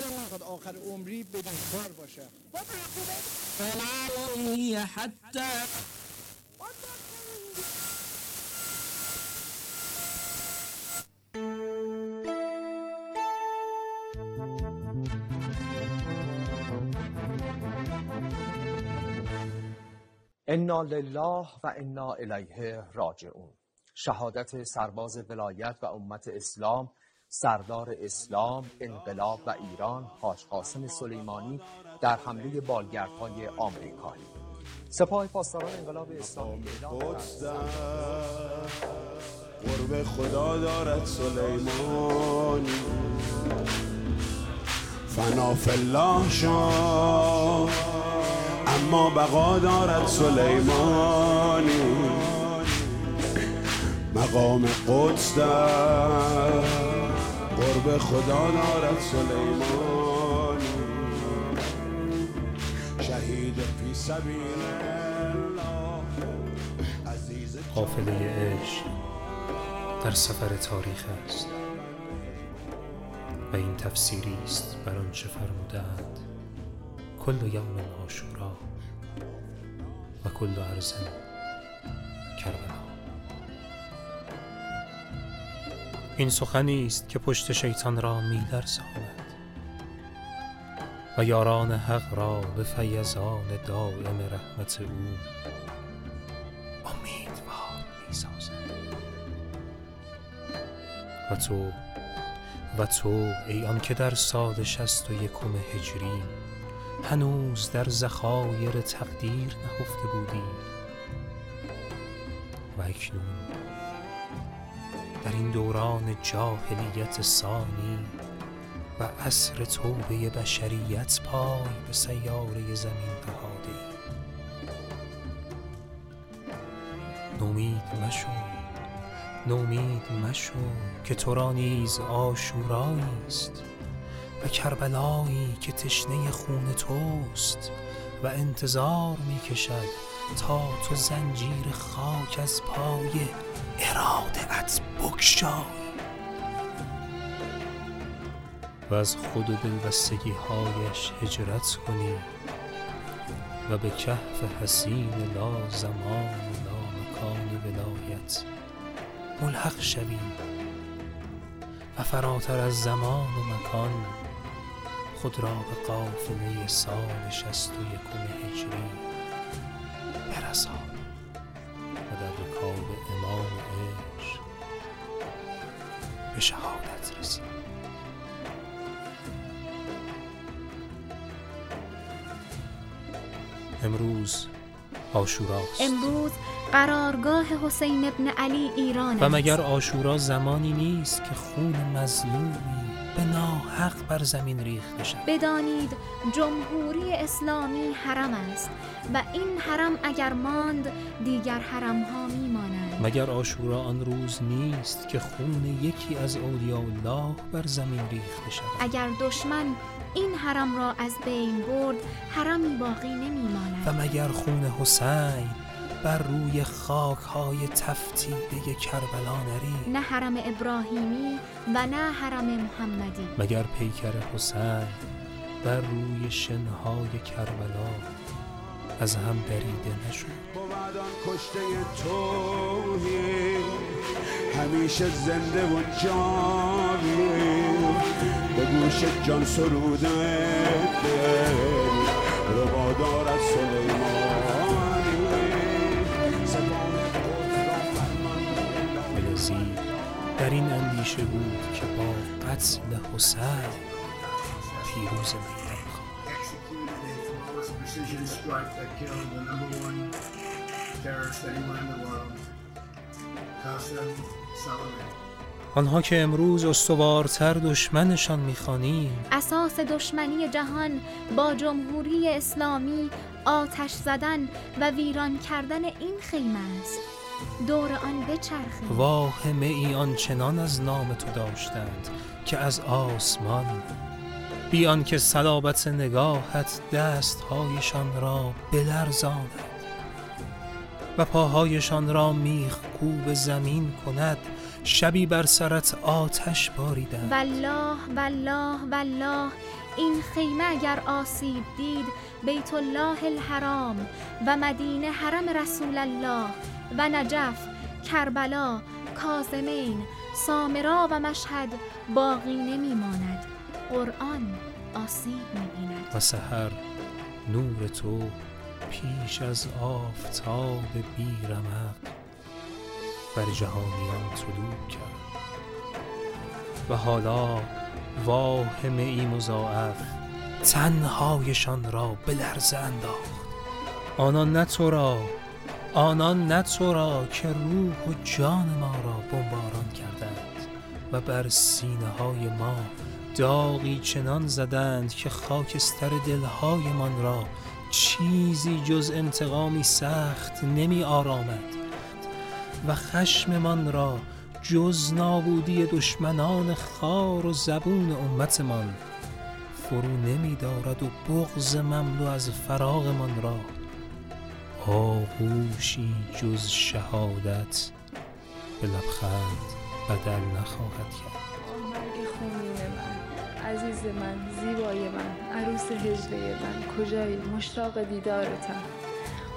دلم نخواد آخر عمری بدهکار باشم فلا حتى انا لله و انا الیه راجعون. شهادت سرباز ولایت و امت اسلام سردار اسلام انقلاب و ایران حاج قاسم سلیمانی در حمله بالگردهای آمریکایی. سپاه پاسداران انقلاب اسلامی قرب خدا دارد سلیمانی. فنا الله شاه اما بقا دارد سلیمانی. مقام قدس در قرب خدا دارد سلیمانی شهید فی سبیل الله. قافله عشق در سفر تاریخ است و این تفسیری است بر آنچه فرمودند کل یوم عاشورا و کل ارض کربلا. این سخنی است که پشت شیطان را میلرزاند و یاران حق را به فیضان دائم رحمت او امیدوار می‌سازد و تو و تو ای آن که در سال شست و یکم هجری هنوز در زخایر تقدیر نهفته بودی. و اکنون در این دوران جاهلیت ثانی و عصر توبه بشریت پای به سیاره زمین نهاده نومید مشو نومید مشو که تو را نیز آشورایی است و کربلایی که تشنه خون توست و انتظار می کشد تا تو زنجیر خاک از پای اراده ات بکشایی و از خود و دلبستگی هایش هجرت کنی و به کهف حسین لا زمان لا مکان ولایت ملحق شوی و فراتر از زمان و مکان خود را به قافله سال شست و یکم هجری برسان و در رکاب امام عشق به شهادت رسی امروز آشوراست امروز قرارگاه حسین ابن علی ایران و مگر است. آشورا زمانی نیست که خون مظلومی به ناحق بر زمین ریخته شد بدانید جمهوری اسلامی حرم است و این حرم اگر ماند دیگر حرم ها میمانند مگر آشورا آن روز نیست که خون یکی از اولیاء الله بر زمین ریخته شد اگر دشمن این حرم را از بین برد حرمی باقی نمیماند. و مگر خون حسین بر روی خاک های تفتیده کربلا نری. نه حرم ابراهیمی و نه حرم محمدی. مگر پیکر حسین بر روی شنهای کربلا از هم دریده نشد؟ بود آن کشته توهی همیشه زنده و جاوی. به گوش جان سروده دل روا دارد سلیمانی در این اندیشه بود که با قتل حسین پیروز. آنها که امروز استوارتر دشمنشان می‌خوانیم اساس دشمنی جهان با جمهوری اسلامی آتش زدن و ویران کردن این خیمه است دور آن بچرخید واهمه ای آنچنان از نام تو داشتند که از آسمان. بیان که صلابت نگاهت دستهایشان را بلرزاند و پاهایشان را میخ کوب زمین کند شبی بر سرت آتش باریدند. والله والله والله این خیمه اگر آسیب دید بیت الله الحرام و مدینه حرم رسول الله. و نجف کربلا کازمین سامرا و مشهد باقی نمیماند. قرآن آسیب می‌بیند. و سحر نور تو پیش از آفتاب بیرمق بر جهانیان طلوع کرد. و حالا واهم ای مضاعف تنهایشان را به انداخت. آنان نه تو را آنان نه تو را که روح و جان ما را بمباران کردند و بر سینه های ما داغی چنان زدند که خاکستر دلهایمان را چیزی جز انتقامی سخت نمی آرامد و خشممان را جز نابودی دشمنان خار و زبون امتمان فرو نمی دارد و بغز مملو از فراغمان را آغوشی جز شهادت به لبخند بدل نخواهد کرد. مرگ خونین من عزیز من زیبای من عروس هجله من کجایی؟ مشتاق دیدارتم.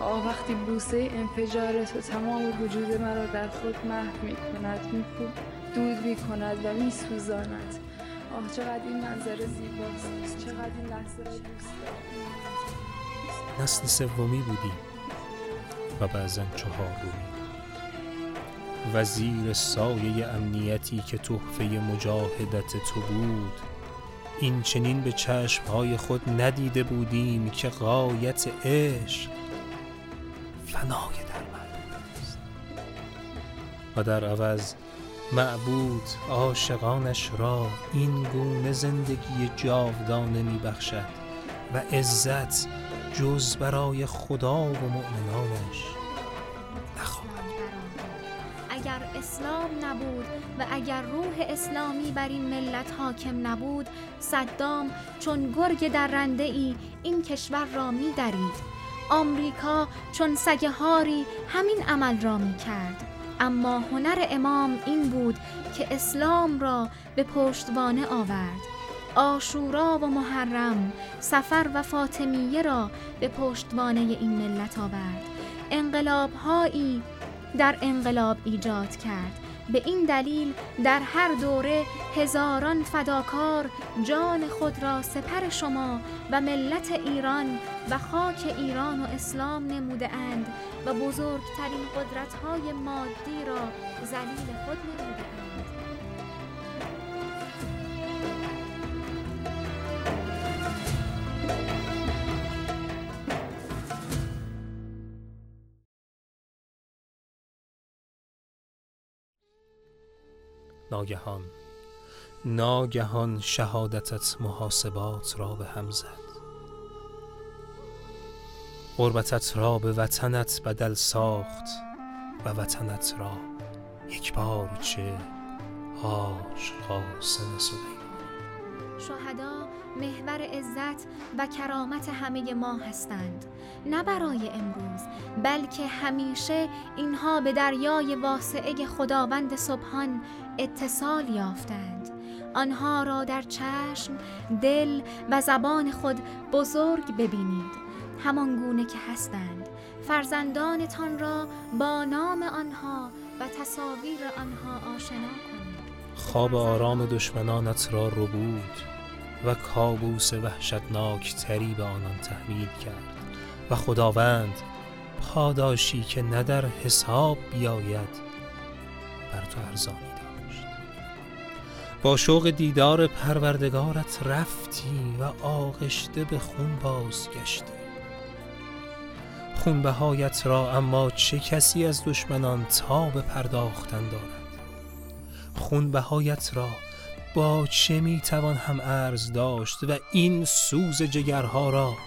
آه وقتی بوسه انفجار تو تمام وجود مرا در خود محو می کند می دود می کند و می سوزاند آه چقدر این منظره زیباست چقدر این لحظه را دوست دارم. نسل سومی بودیم و بعضا چهارمی و زیر سایه امنیتی که تحفه مجاهدت تو بود این چنین به چشمهای خود ندیده بودیم که غایت عشق فنای در من است. و در عوض معبود عاشقانش را این گونه زندگی جاودانه می بخشد و عزت جز برای خدا و مؤمنانش نخواهد. اگر اسلام نبود و اگر روح اسلامی بر این ملت حاکم نبود صدام چون گرگ درنده ای این کشور را می درید آمریکا چون سگ هاری همین عمل را می کرد اما هنر امام این بود که اسلام را به پشتوانه آورد. آشورا و محرم سفر و فاطمیه را به پشتوانه این ملت آورد. انقلاب هایی در انقلاب ایجاد کرد. به این دلیل در هر دوره هزاران فداکار جان خود را سپر شما و ملت ایران و خاک ایران و اسلام نموده اند و بزرگترین قدرت‌های مادی را ذلیل خود نموده اند. ناگهان ناگهان شهادتت محاسبات را به هم زد. غربتت را به وطنت بدل ساخت و وطنت را یک بار چه هاش قاسم سلیمان. شهدا محور عزت و کرامت همه ما هستند. نه برای امروز بلکه همیشه اینها به دریای واسعه خداوند سبحان اتصال یافتند. آنها را در چشم، دل و زبان خود بزرگ ببینید. همان گونه که هستند. فرزندانتان را با نام آنها و تصاویر آنها آشنا کنید. خواب آرام دشمنانت را ربود. و کابوس وحشتناک تری به آنان تحمیل کرد و خداوند پاداشی که نه در حساب بیاید بر تو ارزانی داشت. با شوق دیدار پروردگارت رفتی و آغشته به خون بازگشتی. خونبهایت را اما چه کسی از دشمنان تاب پرداختن دارد؟ خونبهایت را با چه می‌توان هم ارز داشت و این سوز جگرها را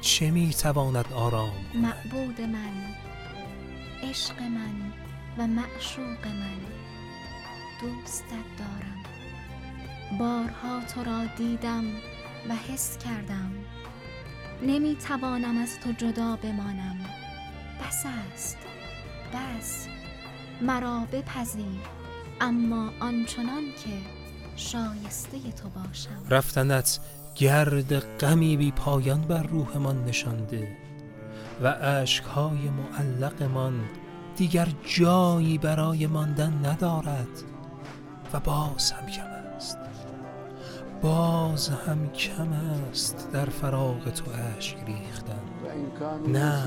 چه می‌تواند آرام معبود من عشق من و معشوق من دوستت دارم. بارها تو را دیدم و حس کردم. نمی توانم از تو جدا بمانم. بس است بس. مرا بپذیر. اما آنچنان که شایسته تو باشم. رفتنت گرد غمی بی پایان بر روحمان نشانده و اشکهای معلقمان دیگر جایی برای ماندن ندارد و باز هم کم است. باز هم کم است در فراغ تو اشک ریختن. نه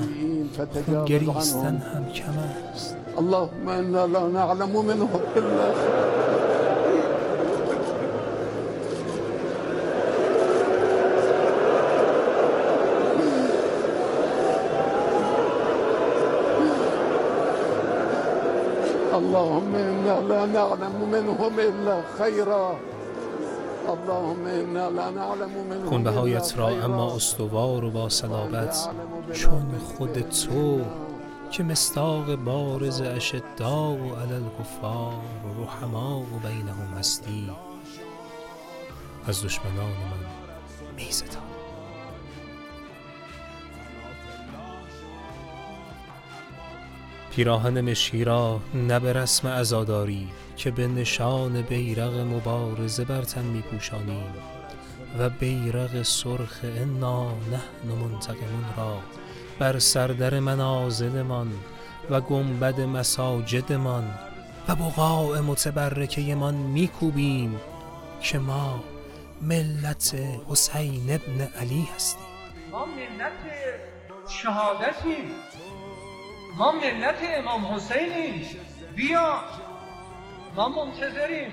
گریستن هم کم است. اللهم انا لا نعلم منه الا اللهم انا لا نعلم منهم الا خيرا. اللهم انا لا نعلم منهم خونبهایت را إلا اما. استوار و با صلابت. چون خود تو که مستاق بارز اشداء و علی الکفار و رحماء و بینهم هستی از دشمنان من میزدان پیراهن مشکی را نه به رسم عزاداری که به نشان بیرق مبارزه بر تن می پوشانیم و بیرق سرخ انا نحن منتقمون را بر سردر منازلمان و گنبد مساجدمان و بقاع متبرکهمان میکوبیم که ما ملت حسین ابن علی هستیم. ما ملت شهادتیم. ما ملت امام حسینیم. بیا. ما منتظریم.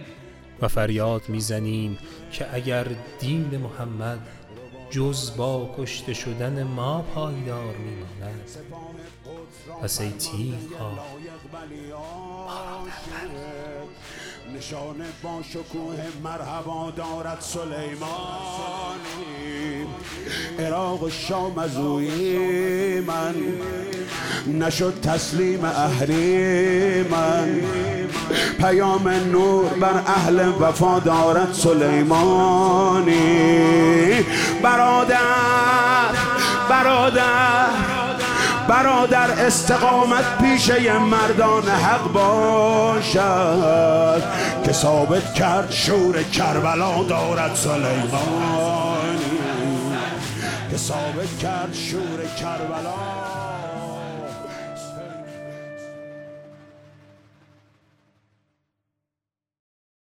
و فریاد می‌زنیم که اگر دین محمد جز با کشته شدن ما پایدار میماند پس ای نشان با شکوه مرحبا دارد سلیمانی. عراق و شام از من. نشد تسلیم اهلی من. پیام نور بر اهل وفا دارد سلیمانی. برادر برادر برادر استقامت پیشه مردان حق باشد. که ثابت کرد شور کربلا دارد سلیمانی که ثابت کرد شور کربلا.